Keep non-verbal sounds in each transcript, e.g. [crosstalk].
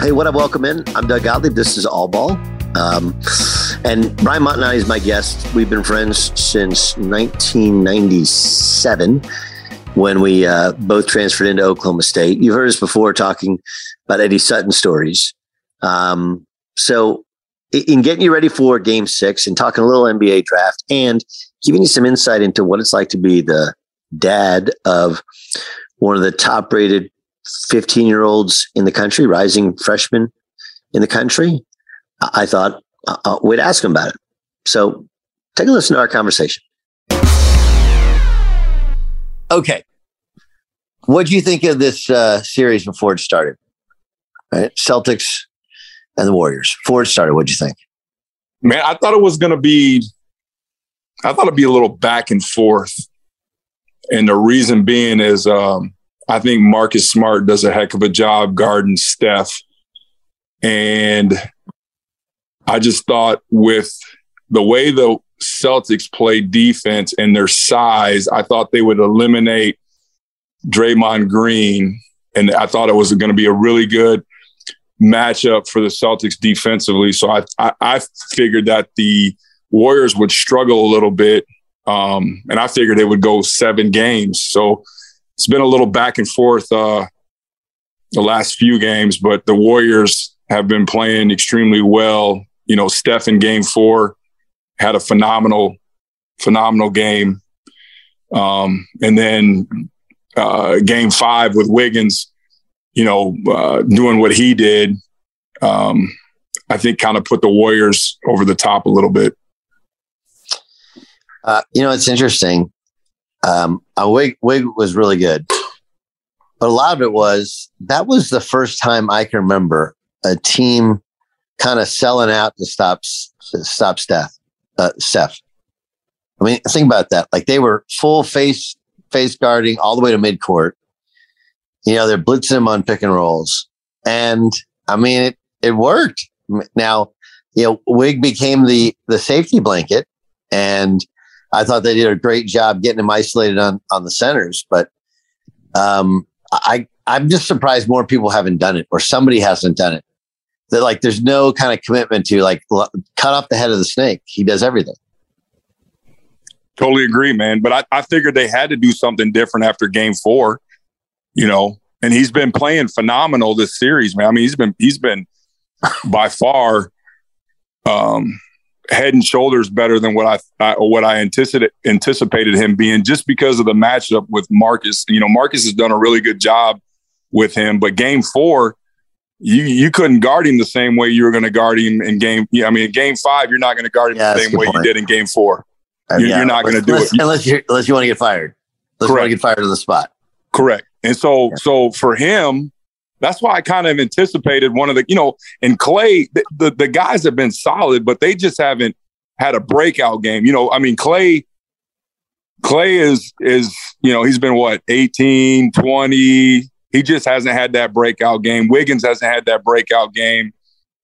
Hey, what up? Welcome in. I'm Doug Gottlieb. This is All Ball. Um, and Brian Montonati is my guest. We've been friends since 1997 when we uh, both transferred into Oklahoma State. You've heard us before talking about Eddie Sutton stories. Um, so, in getting you ready for game six and talking a little NBA draft and giving you some insight into what it's like to be the dad of one of the top rated 15 year olds in the country, rising freshman in the country, I thought uh, uh, we'd ask him about it. So take a listen to our conversation. Okay. What do you think of this uh, series before it started? Right? Celtics and the Warriors. Before it started, what do you think? Man, I thought it was going to be, I thought it'd be a little back and forth. And the reason being is, um, I think Marcus Smart does a heck of a job guarding Steph. And I just thought with the way the Celtics play defense and their size, I thought they would eliminate Draymond Green. And I thought it was going to be a really good matchup for the Celtics defensively. So I, I, I figured that the Warriors would struggle a little bit. Um, and I figured it would go seven games. So it's been a little back and forth uh, the last few games, but the Warriors have been playing extremely well. You know, Steph in game four had a phenomenal, phenomenal game. Um, and then uh, game five with Wiggins, you know, uh, doing what he did, um, I think kind of put the Warriors over the top a little bit. Uh, you know, it's interesting. Um, Wig, Wig was really good, but a lot of it was that was the first time I can remember a team kind of selling out to stop stop Steph. Uh, Steph. I mean, think about that. Like they were full face face guarding all the way to midcourt. You know, they're blitzing him on pick and rolls, and I mean, it it worked. Now, you know, Wig became the the safety blanket, and I thought they did a great job getting him isolated on on the centers, but um, I I'm just surprised more people haven't done it or somebody hasn't done it. That like there's no kind of commitment to like cut off the head of the snake. He does everything. Totally agree, man. But I, I figured they had to do something different after game four, you know, and he's been playing phenomenal this series, man. I mean, he's been he's been by far um head and shoulders better than what I, I what I anticipated anticipated him being just because of the matchup with Marcus. You know, Marcus has done a really good job with him, but game four, you you couldn't guard him the same way you were going to guard him in game. Yeah, I mean, in game five, you're not going to guard him yeah, the same way point. you did in game four. Uh, you're, yeah, you're, not going to do it [laughs] unless you unless you want to get fired. Unless Correct. you want to get fired on the spot. Correct. And so yeah. so for him, that's why I kind of anticipated one of the, you know, and Clay, the, the, the guys have been solid, but they just haven't had a breakout game. You know, I mean, Clay, Clay is, is, you know, he's been what, 18, 20. He just hasn't had that breakout game. Wiggins hasn't had that breakout game.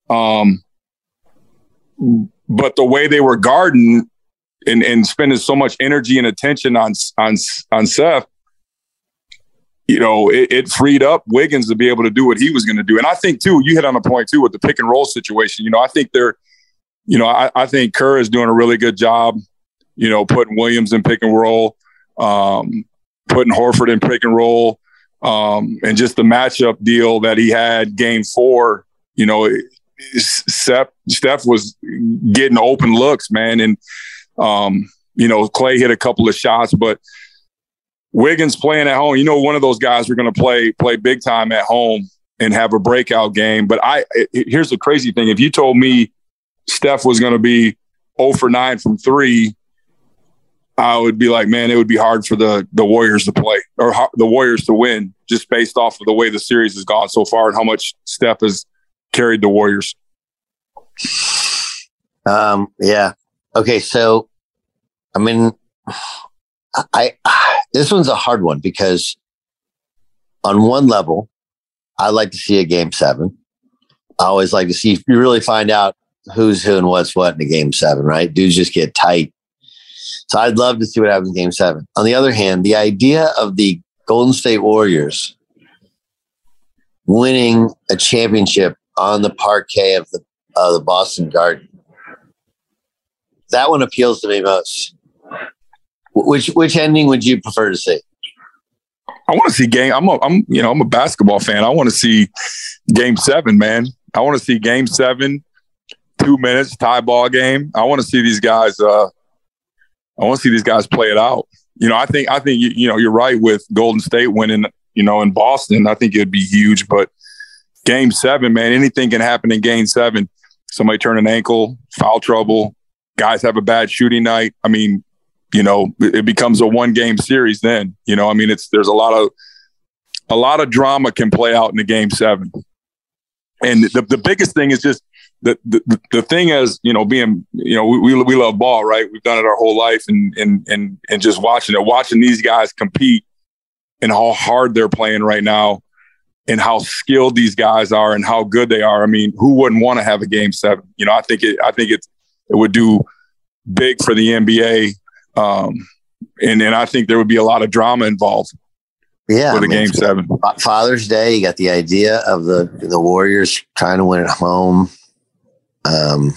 Um, but the way they were guarding and, and spending so much energy and attention on, on, on Steph, you know, it, it, freed up Wiggins to be able to do what he was going to do. And I think too, you hit on a point too with the pick and roll situation. You know, I think they're, you know, I, I think Kerr is doing a really good job. You know, putting Williams in pick and roll, um, putting Horford in pick and roll, um, and just the matchup deal that he had game four. You know, Steph, Steph was getting open looks, man, and um, you know, Clay hit a couple of shots, but Wiggins playing at home, you know, one of those guys are going to play play big time at home and have a breakout game. But I it, here's the crazy thing: if you told me Steph was going to be 0 for 9 from three, I would be like, man, it would be hard for the the Warriors to play or the Warriors to win, just based off of the way the series has gone so far and how much Steph has carried the Warriors. Um. Yeah. Okay. So, I mean, I this one's a hard one because on one level, I like to see a game seven. I always like to see if you really find out who's who and what's what in a game seven, right? Dudes just get tight. So I'd love to see what happens in game seven. On the other hand, the idea of the Golden State Warriors winning a championship on the parquet of the of the Boston Garden, that one appeals to me most. Which which ending would you prefer to see? I want to see game. I'm a, I'm you know I'm a basketball fan. I want to see game seven, man. I want to see game seven, two minutes tie ball game. I want to see these guys. Uh, I want to see these guys play it out. You know, I think I think you, you know you're right with Golden State winning. You know, in Boston, I think it'd be huge. But game seven, man, anything can happen in game seven. Somebody turn an ankle, foul trouble, guys have a bad shooting night. I mean, you know, it becomes a one game series then. You know, I mean, it's there's a lot of a lot of drama can play out in the game seven. And the, the biggest thing is just the, the the thing is, you know, being, you know, we, we love ball, right? We've done it our whole life and and and and just watching it, watching these guys compete and how hard they're playing right now and how skilled these guys are and how good they are. I mean, who wouldn't want to have a game seven? You know, I think it I think it it would do big for the NBA um, and and I think there would be a lot of drama involved. Yeah, for the I mean, game seven. Father's Day, you got the idea of the the Warriors trying to win at home. Um,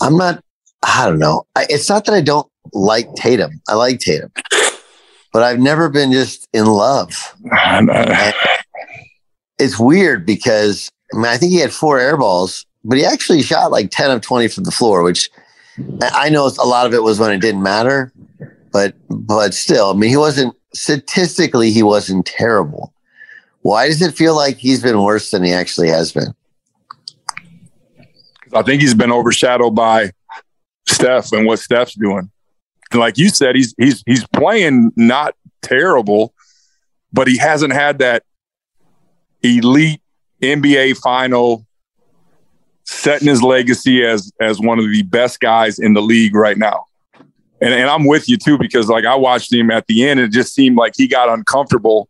I'm not. I don't know. It's not that I don't like Tatum. I like Tatum, but I've never been just in love. [sighs] it's weird because I mean I think he had four air balls, but he actually shot like ten of twenty from the floor, which I know a lot of it was when it didn't matter, but but still, I mean, he wasn't statistically he wasn't terrible. Why does it feel like he's been worse than he actually has been? I think he's been overshadowed by Steph and what Steph's doing. Like you said, he's he's he's playing not terrible, but he hasn't had that elite NBA final setting his legacy as as one of the best guys in the league right now. And and I'm with you too because like I watched him at the end and it just seemed like he got uncomfortable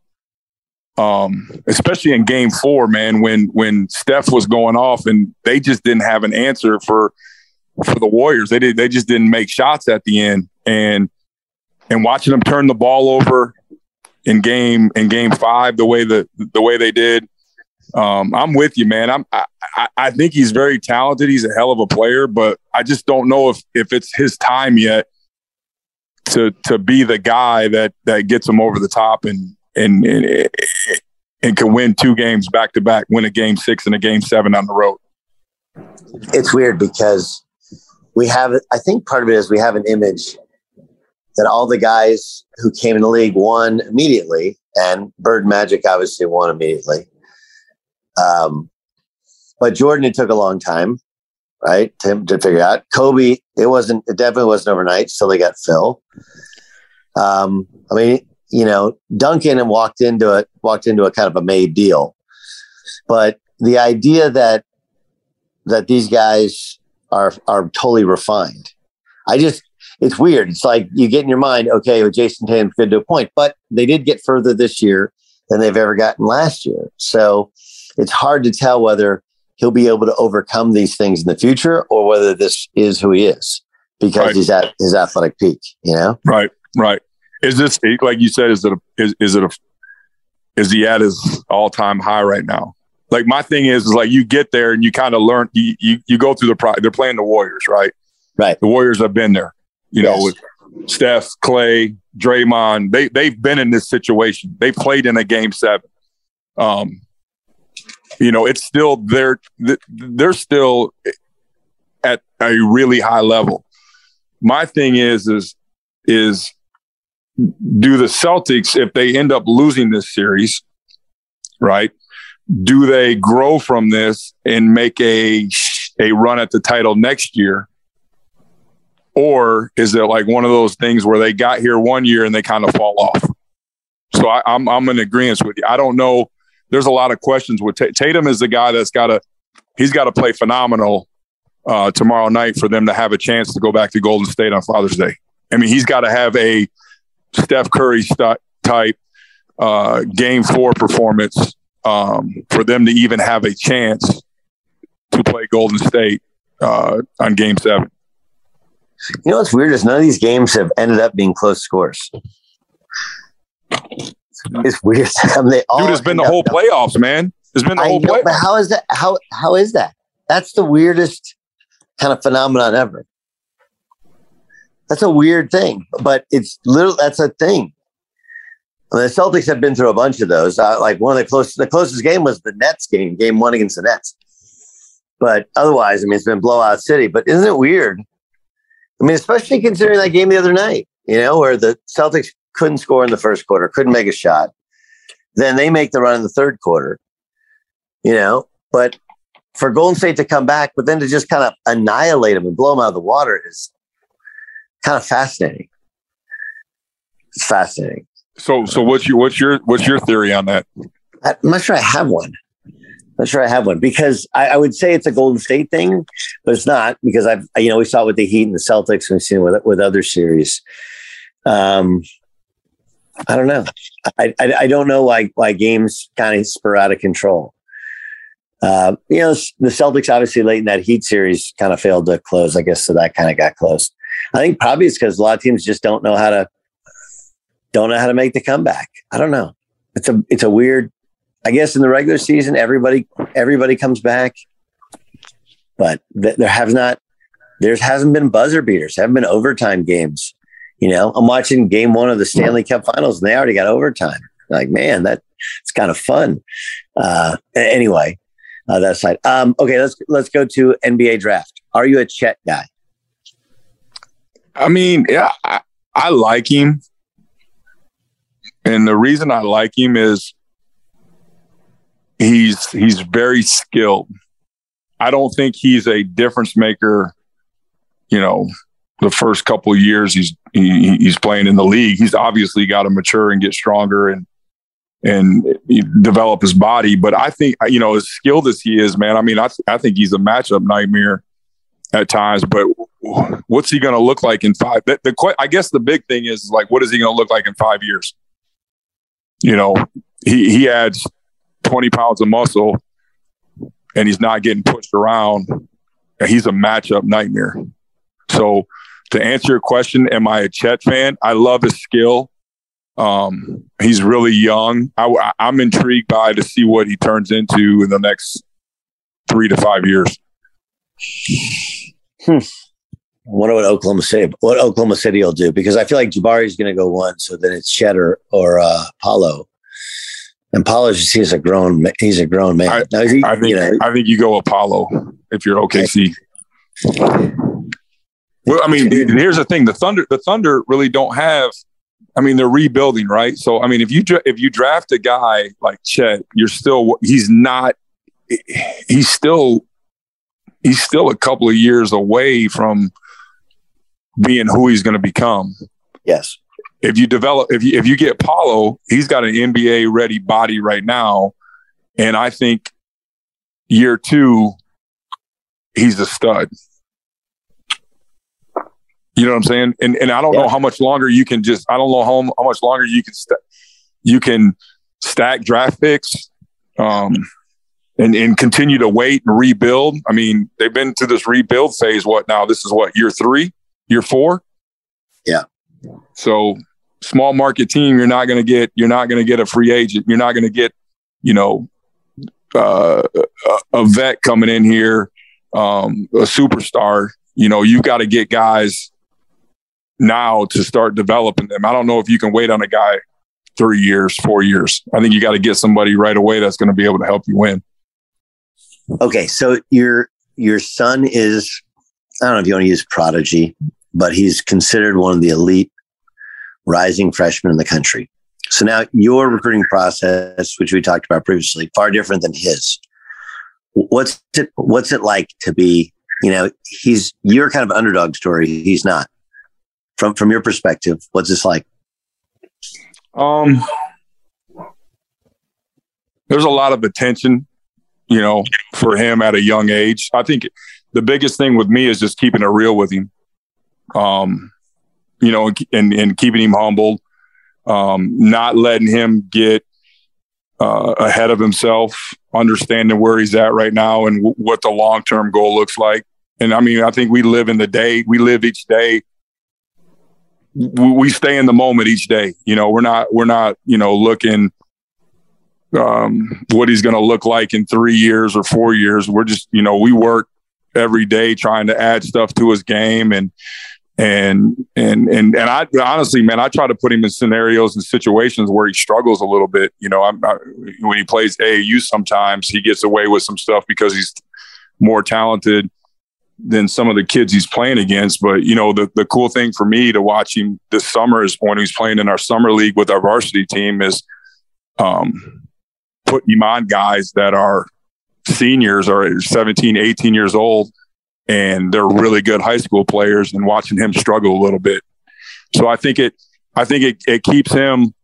um especially in game 4 man when when Steph was going off and they just didn't have an answer for for the Warriors. They did they just didn't make shots at the end and and watching them turn the ball over in game in game 5 the way that the way they did um, I'm with you, man. I'm I, I think he's very talented. He's a hell of a player, but I just don't know if if it's his time yet to to be the guy that that gets him over the top and and and, and can win two games back to back, win a game six and a game seven on the road. It's weird because we have. I think part of it is we have an image that all the guys who came in the league won immediately, and Bird Magic obviously won immediately. Um, but Jordan, it took a long time, right, to, to figure out. Kobe, it wasn't. It definitely wasn't overnight. Still, they got Phil. Um, I mean, you know, Duncan and walked into it, walked into a kind of a made deal. But the idea that that these guys are are totally refined, I just it's weird. It's like you get in your mind, okay, with Jayson Tatum good to a point, but they did get further this year than they've ever gotten last year. So it's hard to tell whether he'll be able to overcome these things in the future or whether this is who he is because right. he's at his athletic peak, you know? Right, right. Is this like you said? Is it a, is, is it a is he at his all time high right now? Like my thing is, is like you get there and you kind of learn. You, you you go through the pro. They're playing the Warriors, right? Right. The Warriors have been there. You yes. know, with Steph, Clay, Draymond. They they've been in this situation. They played in a game seven. Um, you know, it's still they're they're still at a really high level. My thing is is is do the Celtics, if they end up losing this series, right? Do they grow from this and make a a run at the title next year? Or is it like one of those things where they got here one year and they kind of fall off? So I, am I'm, I'm in agreement with you. I don't know. There's a lot of questions with Tatum. Is the guy that's got to he's got to play phenomenal uh, tomorrow night for them to have a chance to go back to Golden State on Father's Day. I mean, he's got to have a Steph Curry st- type uh, game four performance um, for them to even have a chance to play Golden State uh, on game seven. You know what's weird is none of these games have ended up being close scores. [laughs] It's weird. [laughs] I mean, Dude, it's been the whole playoffs, man. It's been the I whole know, playoffs. But how is that? How how is that? That's the weirdest kind of phenomenon ever. That's a weird thing, but it's little. That's a thing. the Celtics have been through a bunch of those. Uh, like one of the closest, the closest game was the Nets game, game one against the Nets. But otherwise, I mean, it's been blowout city. But isn't it weird? I mean, especially considering that game the other night, you know, where the Celtics couldn't score in the first quarter, couldn't make a shot. Then they make the run in the third quarter, you know. But for Golden State to come back, but then to just kind of annihilate them and blow them out of the water is kind of fascinating. It's fascinating. So, so what's your what's your what's your theory on that? I'm not sure I have one. I'm not sure I have one because I, I, would say it's a Golden State thing, but it's not because I've you know we saw it with the Heat and the Celtics and we've seen it with with other series. Um, I don't know. I, I, I don't know why why games kind of spur out of control. Uh, you know, the Celtics obviously late in that Heat series kind of failed to close. I guess so that kind of got close. I think probably it's because a lot of teams just don't know how to don't know how to make the comeback. I don't know. It's a it's a weird. I guess in the regular season, everybody everybody comes back, but th- there has not there hasn't been buzzer beaters. Haven't been overtime games. You know, I'm watching game one of the Stanley Cup Finals, and they already got overtime. Like, man, that it's kind of fun. Uh, anyway, uh, that side. Um, okay, let's let's go to NBA draft. Are you a Chet guy? I mean, yeah, I, I like him. And the reason I like him is he's he's very skilled. I don't think he's a difference maker, you know, the first couple years he's he, he's playing in the league. He's obviously got to mature and get stronger and and develop his body. But I think you know, as skilled as he is, man. I mean, I I think he's a matchup nightmare at times. But what's he going to look like in five? The, the, I guess the big thing is like, what is he going to look like in five years? You know, he he adds twenty pounds of muscle, and he's not getting pushed around. He's a matchup nightmare. So, to answer your question, am I a Chet fan? I love his skill. Um, he's really young. I, am intrigued by to see what he turns into in the next three to five years. Hmm. I wonder what Oklahoma City what Oklahoma City will do because I feel like Jabari is going to go one, so then it's Cheddar or uh, Paolo. And Paolo just he's a grown he's a grown man. I, he, I think you know, I think you go Paolo if you're OKC. Well, I mean, here's the thing: the Thunder, the Thunder really don't have. I mean, they're rebuilding, right? So, I mean, if you if you draft a guy like Chet, you're still he's not. He's still he's still a couple of years away from being who he's going to become. Yes. If you develop, if you if you get Paolo, he's got an NBA ready body right now, and I think year two, he's a stud. You know what I'm saying? And and I don't yeah. know how much longer you can just. I don't know how, how much longer you can st- you can stack draft picks, um, and and continue to wait and rebuild. I mean, they've been to this rebuild phase. What now? This is what year three, year four. Yeah. So small market team, you're not going to get. You're not going to get a free agent. You're not going to get. You know, uh, a, a vet coming in here, um, a superstar. You know, you've got to get guys now to start developing them. I don't know if you can wait on a guy three years, four years. I think you got to get somebody right away that's going to be able to help you win. Okay, so your your son is I don't know if you want to use prodigy, but he's considered one of the elite rising freshmen in the country. So now your recruiting process, which we talked about previously, far different than his. What's it what's it like to be, you know, he's your kind of underdog story. He's not from from your perspective what's this like? Um there's a lot of attention you know for him at a young age. I think the biggest thing with me is just keeping it real with him. Um you know and and keeping him humble um not letting him get uh, ahead of himself understanding where he's at right now and w- what the long-term goal looks like. And i mean i think we live in the day we live each day we stay in the moment each day. You know, we're not we're not you know looking um, what he's going to look like in three years or four years. We're just you know we work every day trying to add stuff to his game and and and and and I honestly, man, I try to put him in scenarios and situations where he struggles a little bit. You know, I'm, I, when he plays AAU, sometimes he gets away with some stuff because he's more talented than some of the kids he's playing against. But you know, the the cool thing for me to watch him this summer is when he's playing in our summer league with our varsity team is um, putting him on guys that are seniors or 17, 18 years old, and they're really good high school players, and watching him struggle a little bit. So I think it, I think it, it keeps him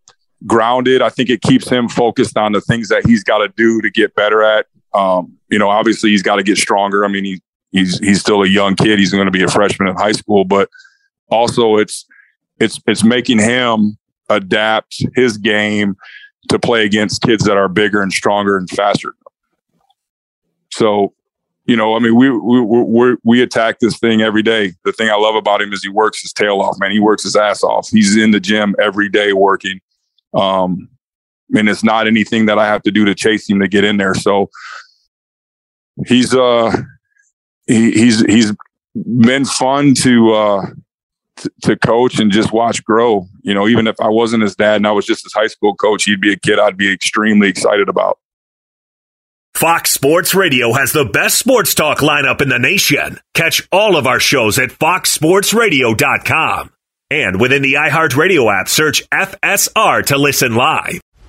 grounded. I think it keeps him focused on the things that he's got to do to get better at. Um, you know, obviously he's got to get stronger. I mean, he, he's he's still a young kid. He's going to be a freshman in high school, but also it's it's it's making him adapt his game to play against kids that are bigger and stronger and faster. So, you know, I mean, we we we we attack this thing every day. The thing I love about him is he works his tail off, man. He works his ass off. He's in the gym every day working. Um, and it's not anything that I have to do to chase him to get in there. So he's uh he, he's he's been fun to uh to, coach and just watch grow. You know, even if I wasn't his dad and I was just his high school coach, he'd be a kid I'd be extremely excited about. Fox Sports Radio has the best sports talk lineup in the nation. Catch all of our shows at foxsportsradio.com. And within the iHeartRadio app, search FSR to listen live.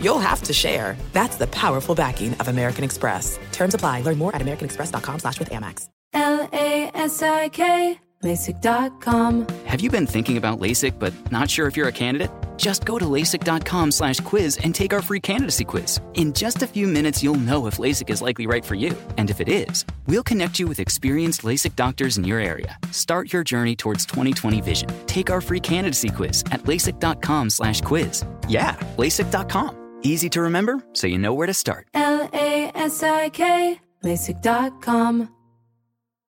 you'll have to share. That's the powerful backing of American Express. Terms apply. Learn more at americanexpress.com slash with Amex. L-A-S-I-K, LASIK.com. Have you been thinking about LASIK but not sure if you're a candidate? Just go to LASIK.com slash quiz and take our free candidacy quiz. In just a few minutes, you'll know if LASIK is likely right for you. And if it is, we'll connect you with experienced LASIK doctors in your area. Start your journey towards 2020 vision. Take our free candidacy quiz at LASIK.com slash quiz. Yeah, LASIK.com. Easy to remember, so you know where to start. L-A-S-I-K, LASIK.com.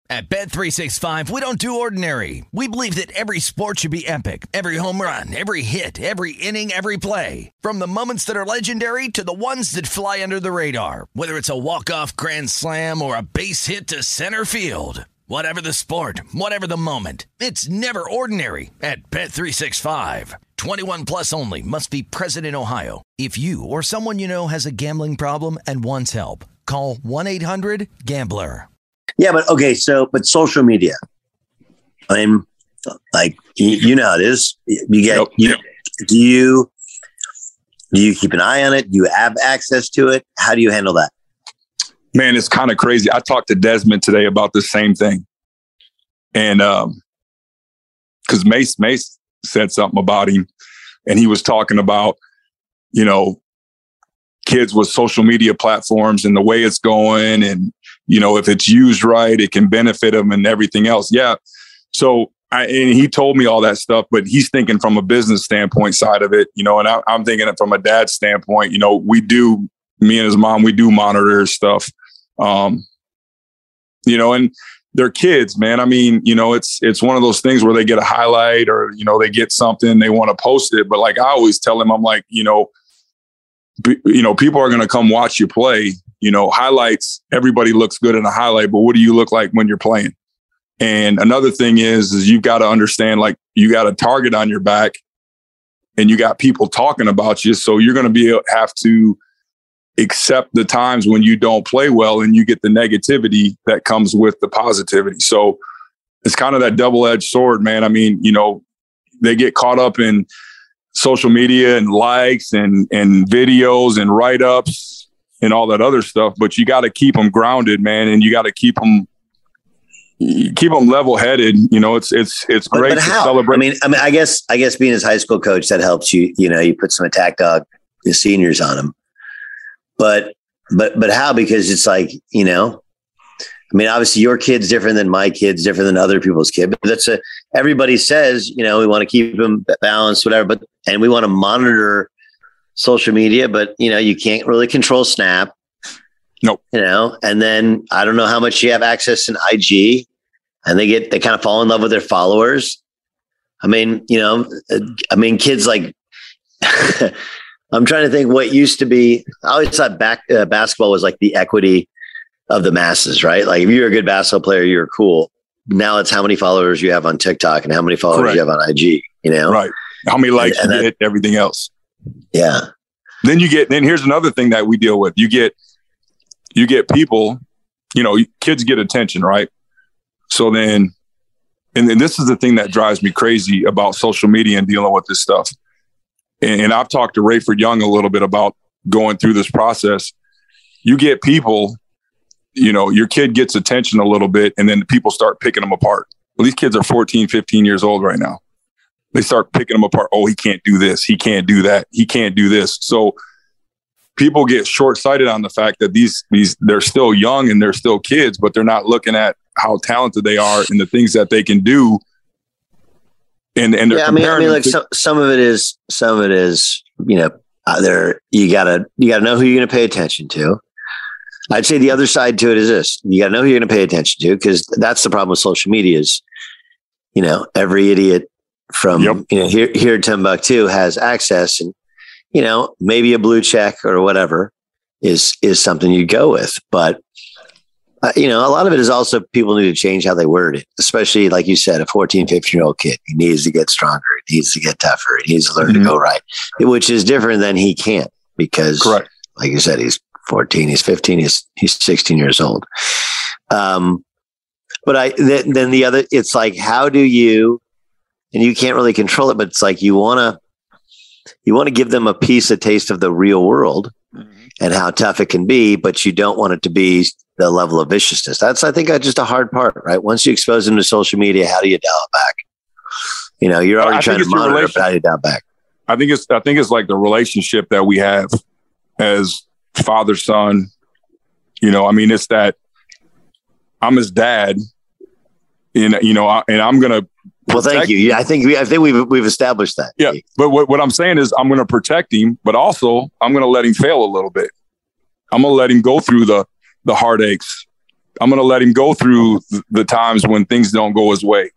At Bet365, we don't do ordinary. We believe that every sport should be epic. Every home run, every hit, every inning, every play. From the moments that are legendary to the ones that fly under the radar. Whether it's a walk-off grand slam or a base hit to center field. Whatever the sport, whatever the moment. It's never ordinary at Bet365. 21 plus only must be present in Ohio. If you or someone you know has a gambling problem and wants help, call 1-800-GAMBLER. Yeah, but okay, so but social media. I'm like you, you know how it is. You get Yep. you do you do you keep an eye on it? Do you have access to it? How do you handle that? man, it's kind of crazy. I talked to Desmond today about the same thing. And um because Mace Mace said something about him. And he was talking about, you know, kids with social media platforms and the way it's going and you know if it's used right it can benefit them and everything else. Yeah. So I, and he told me all that stuff but he's thinking from a business standpoint side of it you know and I, i'm thinking it from a dad standpoint. You know we do me and his mom we do monitor stuff. Um you know and they're kids man. I mean you know it's it's one of those things where they get a highlight or you know they get something they want to post it. But like i always tell them i'm like you know you know people are going to come watch you play. You know highlights everybody looks good in a highlight but what do you look like when you're playing? And another thing is is you've got to understand like you got a target on your back and you got people talking about you so you're going to be uh, have to accept the times when you don't play well and you get the negativity that comes with the positivity so it's kind of that double-edged sword man i mean you know they get caught up in social media and likes and and videos and write-ups and all that other stuff but you got to keep them grounded man and you got to keep them keep them level-headed you know it's it's it's great but to celebrate I mean, I mean, I guess, I guess being his high school coach that helps you. You know, you put some attack dog, the seniors on him. But, but, but how? Because it's like you know, I mean, obviously your kid's different than my kid's different than other people's kid. But that's a everybody says you know we want to keep them balanced, whatever. But and we want to monitor social media, but you know you can't really control Snap. Nope. You know, and then I don't know how much you have access in IG, and they get they kind of fall in love with their followers. I mean, you know, uh, I mean, kids like. [laughs] I'm trying to think what used to be. I always thought back uh, basketball was like the equity of the masses, right? Like if you're a good basketball player, you're cool. Now it's how many followers you have on TikTok and how many followers Correct. you have on IG. You know, right how many likes And- and you get everything else yeah, then you get then here's another thing that we deal with you get you get people you know kids get attention right so then and then this is the thing that drives me crazy about social media and dealing with this stuff and, and i've talked to rayford young a little bit about going through this process you get people you know your kid gets attention a little bit and then people start picking them apart well, these kids are 14 15 years old right now they start picking them apart. Oh, he can't do this. He can't do that. He can't do this. So people get short sighted on the fact that these these they're still young and they're still kids, but they're not looking at how talented they are and the things that they can do. And and yeah. I mean, I mean, like to- some some of it is some of it is you know uh, there you gotta you gotta know who you're gonna pay attention to. I'd say the other side to it is this: you got to know who you're to pay attention to, because that's the problem with social media. Is you know every idiot from Yep. you know here here at Timbuktu has access, and you know maybe a blue check or whatever is is something you go with, but. Uh, you know, a lot of it is also people need to change how they word it, especially like you said, a 14, 15 year old kid. He needs to get stronger. He needs to get tougher. He needs to learn Mhm. to go right, which is different than he can't because Correct. like you said, he's 14, he's 15, he's, he's 16 years old. Um, but I, then, then the other, it's like, how do you, and you can't really control it, but it's like, you want to, you want to give them a piece, a taste of the real world and how tough it can be, but you don't want it to be the level of viciousness. That's, I think, uh, just a hard part, right? Once you expose them to social media, how do you dial it back? You know, you're already think trying to monitor, but how do you dial it back? I think it's I think it's like the relationship that we have as father son. You know, I mean, it's that I'm his dad, and you know, I, and I'm gonna. Well, thank you. Yeah, I think we, I think we've we've established that. Yeah, but what, what I'm saying is I'm going to protect him, but also I'm going to let him fail a little bit. I'm going to let him go through the the heartaches. I'm going to let him go through th- the times when things don't go his way.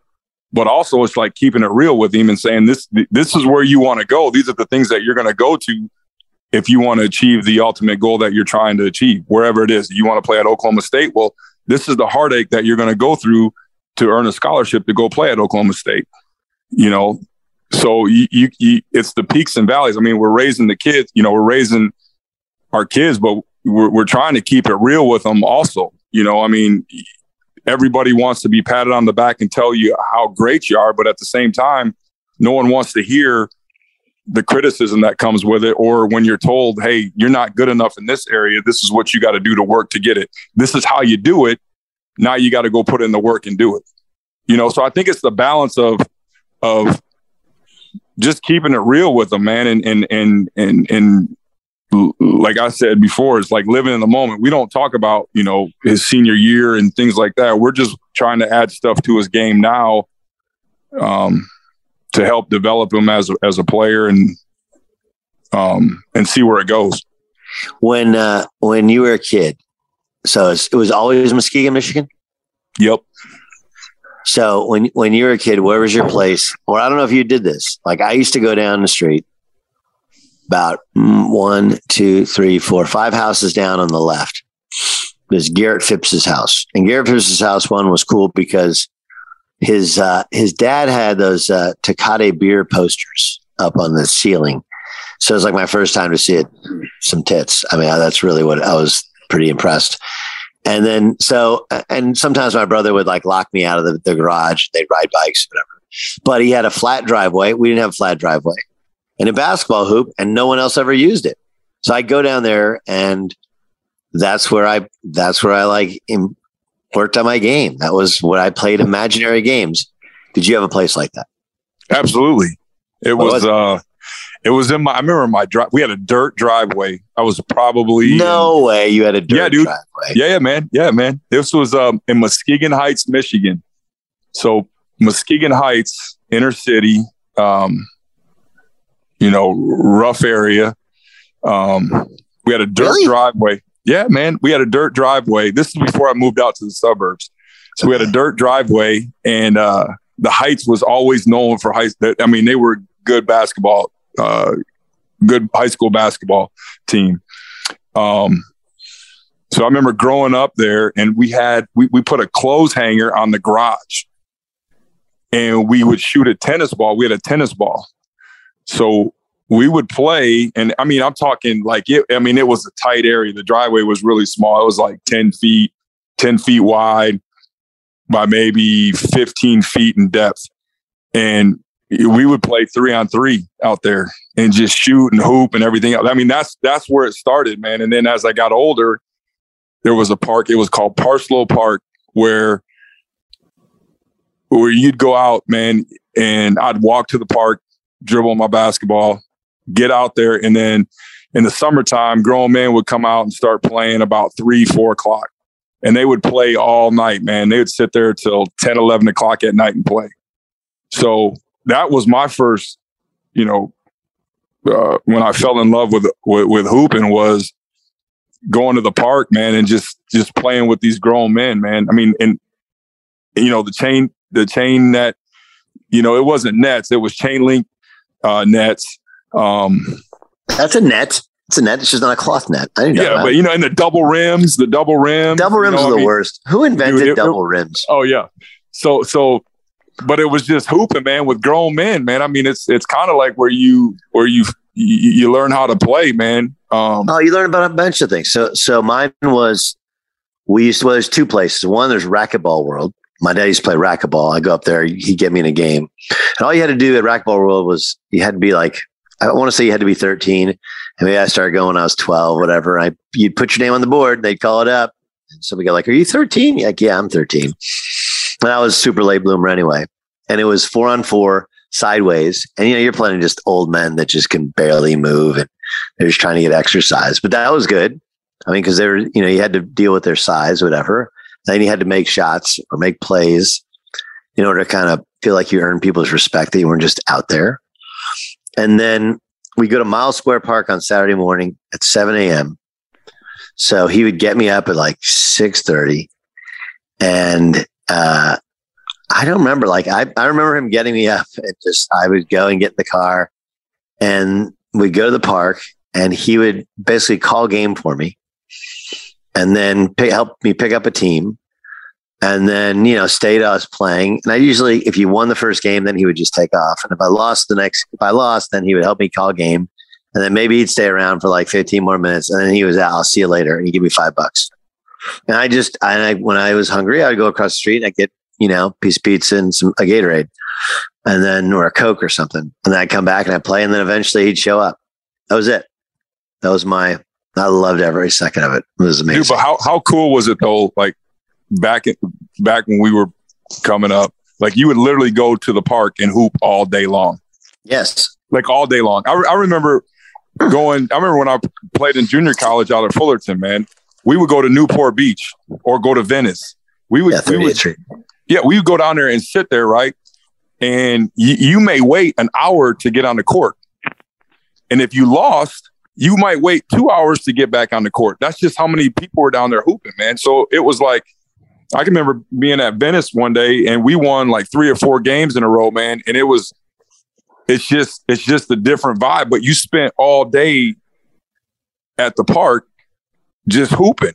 But also, it's like keeping it real with him and saying this this is where you want to go. These are the things that you're going to go to if you want to achieve the ultimate goal that you're trying to achieve, wherever it is. You want to play at Oklahoma State? Well, this is the heartache that you're going to go through to earn a scholarship to go play at Oklahoma State. You know, so you, you, you, it's the peaks and valleys. I mean, we're raising the kids, you know, we're raising our kids, but we're, we're trying to keep it real with them also. You know, I mean, everybody wants to be patted on the back and tell you how great you are, but at the same time, no one wants to hear the criticism that comes with it. Or when you're told, hey, you're not good enough in this area, this is what you got to do to work to get it. This is how you do it. Now you got to go put in the work and do it. You know, so I think it's the balance of, of just keeping it real with them, man. And, and, and, and, and like I said before, it's like living in the moment. We don't talk about, you know, his senior year and things like that. We're just trying to add stuff to his game now um, to help develop him as a, as a player and um, and see where it goes. When uh, when you were a kid, so it was always Muskegon, Michigan. Yep. So when when you were a kid, where was your place? Or I don't know if you did this. Like I used to go down the street, about one, two, three, four, five houses down on the left. There's Garrett Phipps's house, and Garrett Phipps's house one was cool because his uh, his dad had those uh, Tecate beer posters up on the ceiling. So it was like my first time to see it, some tits. I mean, that's really what I was pretty impressed. And then so, and sometimes my brother would like lock me out of the, the garage. They'd ride bikes, whatever. But he had a flat driveway. We didn't have a flat driveway and a basketball hoop, and no one else ever used it. So I go down there, and that's where I that's where I like im- worked on my game. That was what I played imaginary games. Did you have a place like that? Absolutely. It What was, was it? uh, it was in my, I remember my drive. We had a dirt driveway. I was probably, No way you had a dirt Yeah, dude. driveway. Yeah, yeah, man. Yeah, man. This was um, in Muskegon Heights, Michigan. So Muskegon Heights, inner city, um, you know, rough area. Um, we had a dirt Really? driveway. Yeah, man. We had a dirt driveway. This is before I moved out to the suburbs. So we had a dirt driveway, and uh, the Heights was always known for high. That I mean, they were good basketball, uh, good high school basketball team. Um, so I remember growing up there, and we had we we put a clothes hanger on the garage, and we would shoot a tennis ball. We had a tennis ball, so we would play. And I mean, I'm talking like it. I mean, it was a tight area. The driveway was really small. It was like ten feet, ten feet wide by maybe fifteen feet in depth, and we would play three on three out there and just shoot and hoop and everything else. I mean, that's that's where it started, man. And then as I got older, there was a park. It was called Parslow Park, where where you'd go out, man, and I'd walk to the park, dribble my basketball, get out there, and then in the summertime, grown men would come out and start playing about three, four o'clock. And they would play all night, man. They would sit there till 10, 11 o'clock at night and play. So that was my first, you know, uh, when I fell in love with, with with hooping was going to the park, man, and just just playing with these grown men, man. I mean, and you know the chain the chain net, you know, it wasn't nets, it was chain link uh, nets. Um, That's a net. It's a net. It's just not a cloth net. I didn't know yeah, that. but you know, and the double rims, the double rims, double rims you know are the I mean? worst. Who invented Dude, it- double it- rims? Oh yeah. So so but it was just hooping, man, with grown men, man. I mean, it's it's kind of like where you where you you, you learn how to play, man. Um, Oh, you learn about a bunch of things. So, so mine was we used to. Well, there's two places. One, there's racquetball world. My dad used to play racquetball. I go up there. He'd get me in a game, and all you had to do at racquetball world was you had to be like I want to say you had to be 13. And maybe I started going I was 12, whatever. I you'd put your name on the board. They'd call it up. And so we go like, "Are you 13?" You're like, yeah, I'm 13. And I was super late bloomer anyway. And it was four on four sideways. And you know, you're playing just old men that just can barely move and they're just trying to get exercise. But that was good. I mean, because they were, you know, you had to deal with their size, whatever. Then you had to make shots or make plays in order to kind of feel like you earned people's respect that you weren't just out there. And then we go to Miles Square Park on Saturday morning at 7 a.m. So he would get me up at like 6:30. And uh I don't remember. Like I, I remember him getting me up and just I would go and get in the car and we'd go to the park and he would basically call game for me and then help me pick up a team. And then you know stay to us playing. And i usually if you won the first game then he would just take off. And if i lost the next if i lost then he would help me call game. And then maybe he'd stay around for like 15 more minutes and then he was out. I'll see you later. And he'd give me five bucks. And i just and I, when i was hungry i'd go across the street and i'd get you know piece of pizza and some a gatorade and then or a coke or something. And then i'd come back and i'd play and then eventually he'd show up. That was it. That was my i loved every second of it it was amazing Dude, but how how cool was it though? Like back in, back when we were coming up, like you would literally go to the park and hoop all day long, yes like all day long. I, I remember going. I remember when I played in junior college out at Fullerton. Man, we would go to Newport Beach or go to Venice. We would, yeah we would yeah, we would go down there and sit there, right? And you, you may wait an hour to get on the court. And if you lost, you might wait two hours to get back on the court. That's just how many people were down there hooping, man. So it was like, I can remember being at Venice one day and we won like three or four games in a row, man. And it was, it's just, it's just a different vibe. But you spent all day at the park just hooping.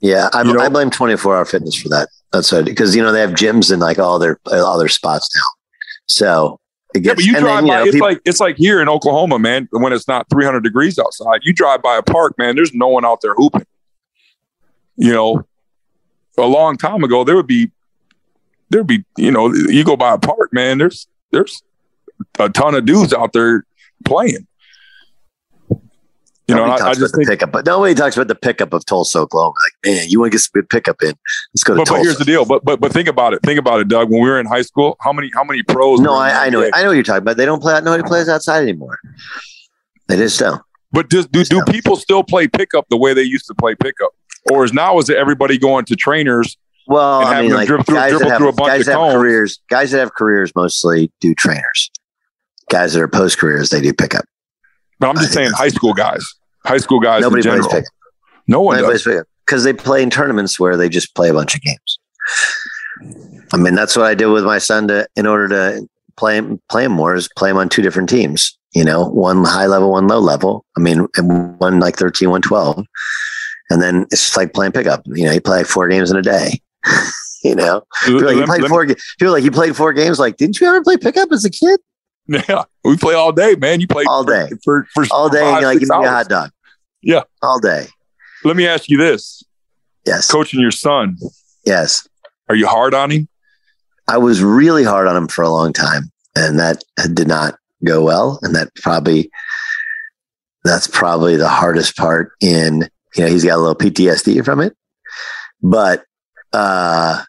Yeah, I, You know- I blame 24 hour fitness for that. That's because you know they have gyms in like all their all their spots now. So it Yeah, but you drive then, you by. know, it's people- like it's like here in Oklahoma, man. When it's not 300 degrees outside, you drive by a park, man. There's no one out there hooping. You know, a long time ago, there would be, there'd be, you know, you go by a park, man. There's there's a ton of dudes out there playing. You know, nobody and I, I just about the think. pickup, but nobody talks about the pickup of Tulsa, Oklahoma. Like, man, you want to get some pickup in? Let's go to But, but here's the deal. But but but think about it. Think about it, Doug. When we were in high school, how many how many pros? no, were in the I, I know, I know what you're talking about. They don't play. Nobody plays outside anymore. They just don't. But does, do do people still play pickup the way they used to play pickup, or is now is it everybody going to trainers? Well, I mean, like through, guys that have, a bunch guys that have careers, guys that have careers mostly do trainers. Guys that are post careers, they do pickup. But I'm just saying, high school guys, high school guys. Nobody in plays pickup. No one Nobody does. plays pickup because they play in tournaments where they just play a bunch of games. I mean, that's what I did with my son to in order to play him, play him more is play him on two different teams. You know, one high level, one low level. I mean, and one like 13, one 12. And then it's just like playing pickup. You know, you play like four games in a day. [laughs] you know, people like, you played four. People like you played four games. Like, didn't you ever play pickup as a kid? Yeah, we play all day, man. You play All for- day. for, for, All day, five, and you're like, give me a hot dog. Yeah. All day. Let me ask you this: Yes. coaching your son, Yes. are you hard on him? I was really hard on him for a long time, and that did not go well. And that probably that's probably the hardest part. In you know, he's got a little PTSD from it, but uh,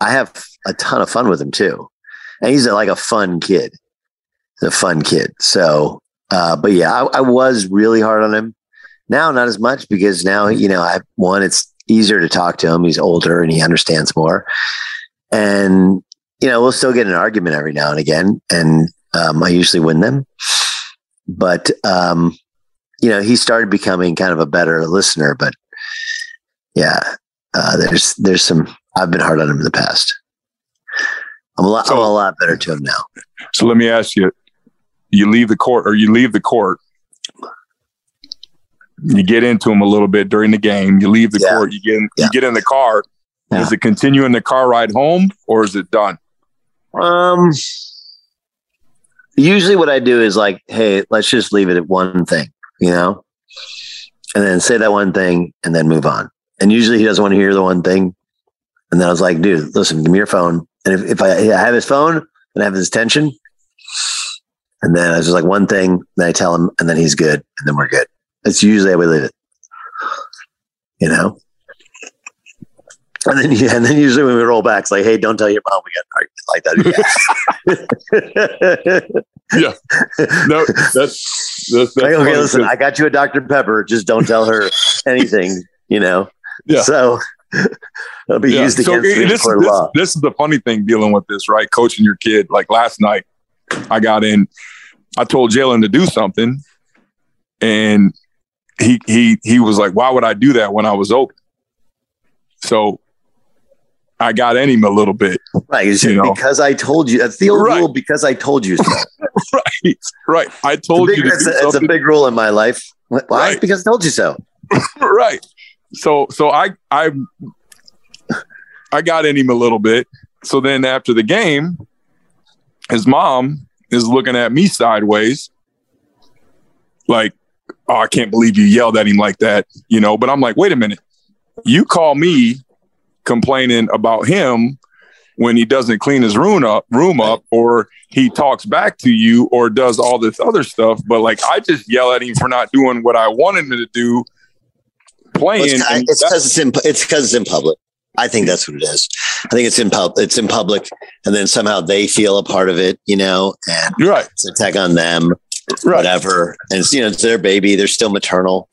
I have a ton of fun with him too, and he's like a fun kid. A fun kid. So, uh, but yeah, I, I was really hard on him. Now, not as much because now you know, I one, it's easier to talk to him. He's older and he understands more and you know we'll still get an argument every now and again and um, i usually win them but um, you know he started becoming kind of a better listener but yeah, uh, there's there's some. I've been hard on him in the past. I'm a lot. So- I'm a lot better to him now. So let me ask you: You leave the court, or you leave the court. You get into him a little bit during the game. You leave the Yeah. court. You get in, Yeah. you get in the car. Yeah. Is it continuing the car ride home, or is it done? Um, usually what I do is like, hey, let's just leave it at one thing, you know, and then say that one thing and then move on. And usually he doesn't want to hear the one thing. And then I was like, dude, listen, give me your phone. And if, if I, I have his phone and I have his attention, and then I was just like one thing, then I tell him, and then he's good, and then we're good. It's usually how we leave it, you know. And then, yeah, and then usually when we roll back, it's like, hey, don't tell your mom we got an argument like that. Yeah. [laughs] No, that's that's, that's like, okay, listen, I got you a Dr. Pepper. Just don't tell her [laughs] anything, you know? Yeah. So it'll be Yeah. used So, against me in this, this, law. this is the funny thing dealing with this, right? Coaching your kid. Like last night, I got in. I told Jalen to do something, and he he he was like, "Why would I do that when I was open?" So I got in him a little bit, Right. You know. because I told you. That's the old Right. rule because I told you so. [laughs] right? Right. I It's told big, you to it's, a, it's a big rule in my life. Why? Right. Because I told you so. [laughs] right. So so I I I got in him a little bit. So then after the game, his mom is looking at me sideways, like, oh, I can't believe you yelled at him like that, you know. But I'm like, wait a minute, you call me complaining about him when he doesn't clean his room up, room up, or he talks back to you, or does all this other stuff. But like, I just yell at him for not doing what I wanted him to do, playing. It's because it's in it's because it's in public. I think that's what it is. I think it's in pub it's in public, and then somehow they feel a part of it, you know, and You're right. it's a tag on them, Right. whatever. And it's you know it's their baby. They're still maternal.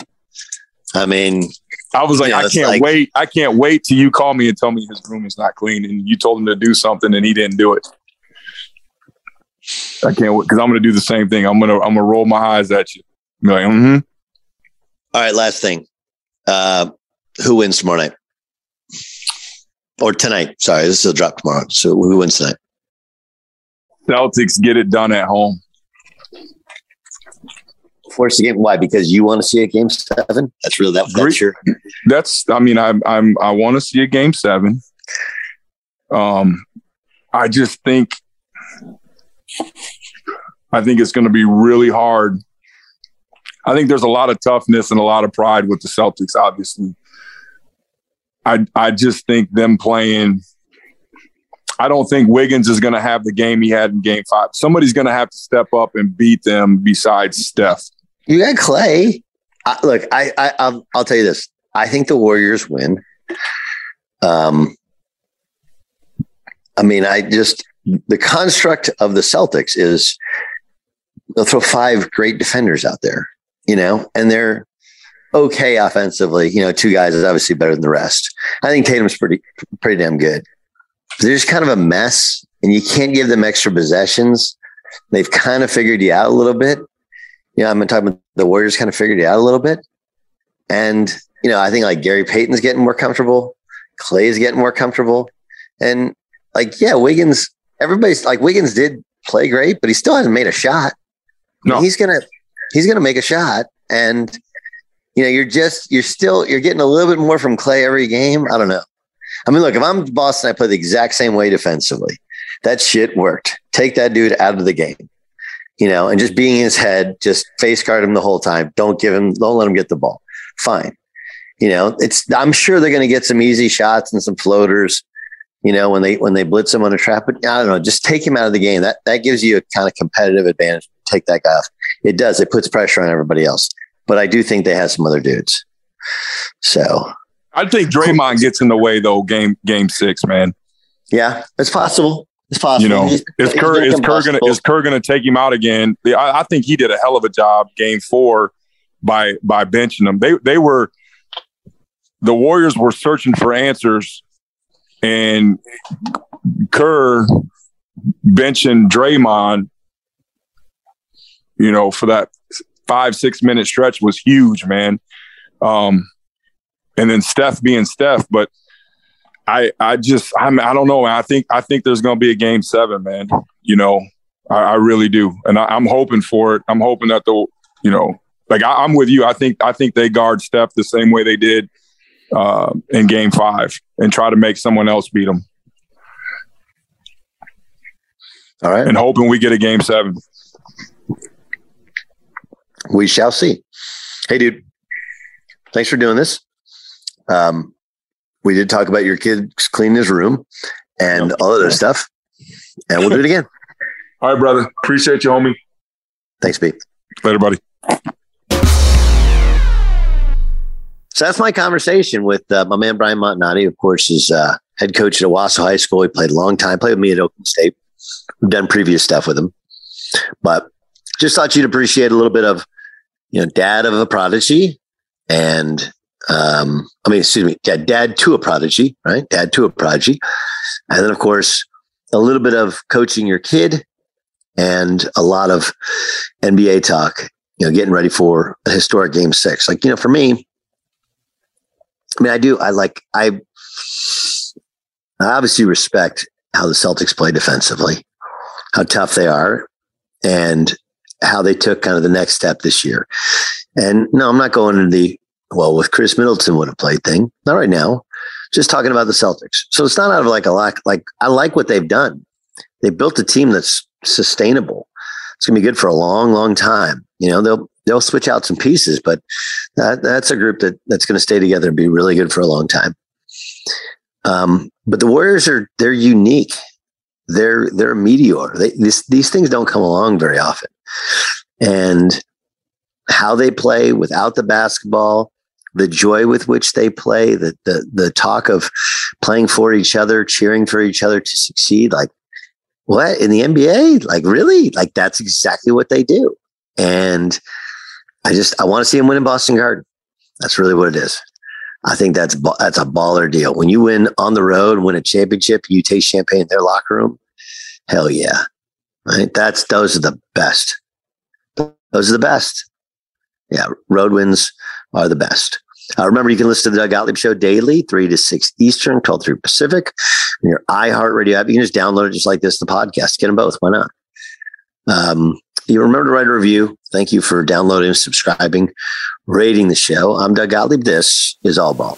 I mean, I was like, You know, I can't like- wait. I can't wait till you call me and tell me his room is not clean and you told him to do something and he didn't do it. I can't wait because I'm going to do the same thing. I'm going to I'm going to roll my eyes at you. Like, mm-hmm. all right. Last thing, uh, who wins tomorrow night or tonight? Sorry, this will drop tomorrow. So who wins tonight? Celtics get it done at home. Force the game. Why? Because you want to see a game seven. That's really that. That's your. That's I mean I'm I'm I want to see a game seven. Um, I just think I think it's going to be really hard. I think there's a lot of toughness and a lot of pride with the Celtics. Obviously, I I just think them playing. I don't think Wiggins is going to have the game he had in Game Five. Somebody's going to have to step up and beat them besides Steph. You got Clay. I, look, I, I, I'll, I'll tell you this. I think the Warriors win. Um, I mean, I just the construct of the Celtics is they'll throw five great defenders out there, you know, and they're okay offensively. You know, two guys is obviously better than the rest. I think Tatum's pretty, pretty damn good. They're just kind of a mess, and you can't give them extra possessions. They've kind of figured you out a little bit. You know, I'm talking about the Warriors kind of figured it out a little bit. And, you know, I think like Gary Payton's getting more comfortable. Clay's getting more comfortable. And like, yeah, Wiggins, everybody's like Wiggins did play great, but he still hasn't made a shot. No. He's gonna he's gonna make a shot. And you know, you're just you're still you're getting a little bit more from Clay every game. I don't know. I mean, look, if I'm Boston, I play the exact same way defensively. That shit worked. Take that dude out of the game you know, and just being in his head, just face guard him the whole time. Don't give him, don't let him get the ball. Fine. You know, it's, I'm sure they're going to get some easy shots and some floaters, you know, when they, when they blitz him on a trap, but I don't know, just take him out of the game. That, that gives you a kind of competitive advantage. Take that guy off. It does. It puts pressure on everybody else, but I do think they have some other dudes. So I think Draymond gets in the way though. Game game six, man. yeah, it's possible. It's possible. You know, He's- is Kerr is Kerr gonna is Kerr gonna take him out again? I, I think he did a hell of a job game four by by benching them. They they were the Warriors were searching for answers, and Kerr benching Draymond, you know, for that five six minute stretch was huge, man. Um, and then Steph being Steph. But I I just I'm I don't know. I think I think there's going to be a game seven, man. You know, I, I really do, and I, am hoping for it. I'm hoping that the you know, like I, am with you. I think I think they guard Steph the same way they did uh, in Game Five, and try to make someone else beat them. All right, and hoping we get a Game Seven. We shall see. Hey, dude, thanks for doing this. Um, we did talk about your kids cleaning his room and all other stuff, and we'll do it again. [laughs] all right, brother. Appreciate you, homie. Thanks, Pete. Later, buddy. So that's my conversation with uh, my man Brian Montonati. Of course, is uh, head coach at Owasso High School. He played a long time. Played with me at Oklahoma State. We've done previous stuff with him, but just thought you'd appreciate a little bit of, you know, dad of a prodigy, and um, I mean, excuse me, dad, dad to a prodigy, right? Dad to a prodigy, and then of course a little bit of coaching your kid, and a lot of NBA talk. You know, getting ready for a historic Game Six. Like you know, for me, I mean, I do. I like. I I obviously respect how the Celtics play defensively, how tough they are, and how they took kind of the next step this year. And no, I'm not going into the well with Khris Middleton would have played thing. Not right now. Just talking about the Celtics. So it's not out of like a lack. Like I like what they've done. They built a team that's sustainable. It's gonna be good for a long, long time. You know, they'll they'll switch out some pieces, but that that's a group that that's going to stay together and be really good for a long time. Um, but the Warriors are they're unique. They're they're a meteor. They, this, these things don't come along very often, and how they play without the basketball, the joy with which they play, the the the talk of playing for each other, cheering for each other to succeed. Like what in the NBA? Like really? Like that's exactly what they do. And I just I want to see him win in Boston Garden. That's really what it is. I think that's that's a baller deal. When you win on the road, win a championship, you taste champagne in their locker room. Hell yeah, right? That's those are the best. Those are the best. Yeah, road wins are the best. Uh, remember, you can listen to the Doug Gottlieb Show daily, 3 to 6 Eastern, 12 3 Pacific. And your iHeartRadio app, you can just download it just like this, the podcast. Get them both. Why not? Um, you remember to write a review. Thank you for downloading, subscribing, rating the show. I'm Doug Gottlieb. This is All Ball.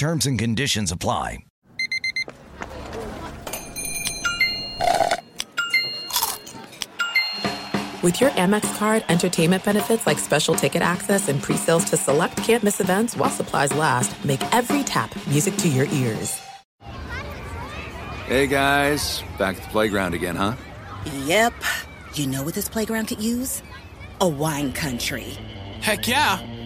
Terms and conditions apply. With your Amex card, entertainment benefits like special ticket access and pre-sales to select campus events while supplies last, make every tap music to your ears. Hey guys, back at the playground again, huh? Yep. You know what this playground could use? A wine country. Heck yeah,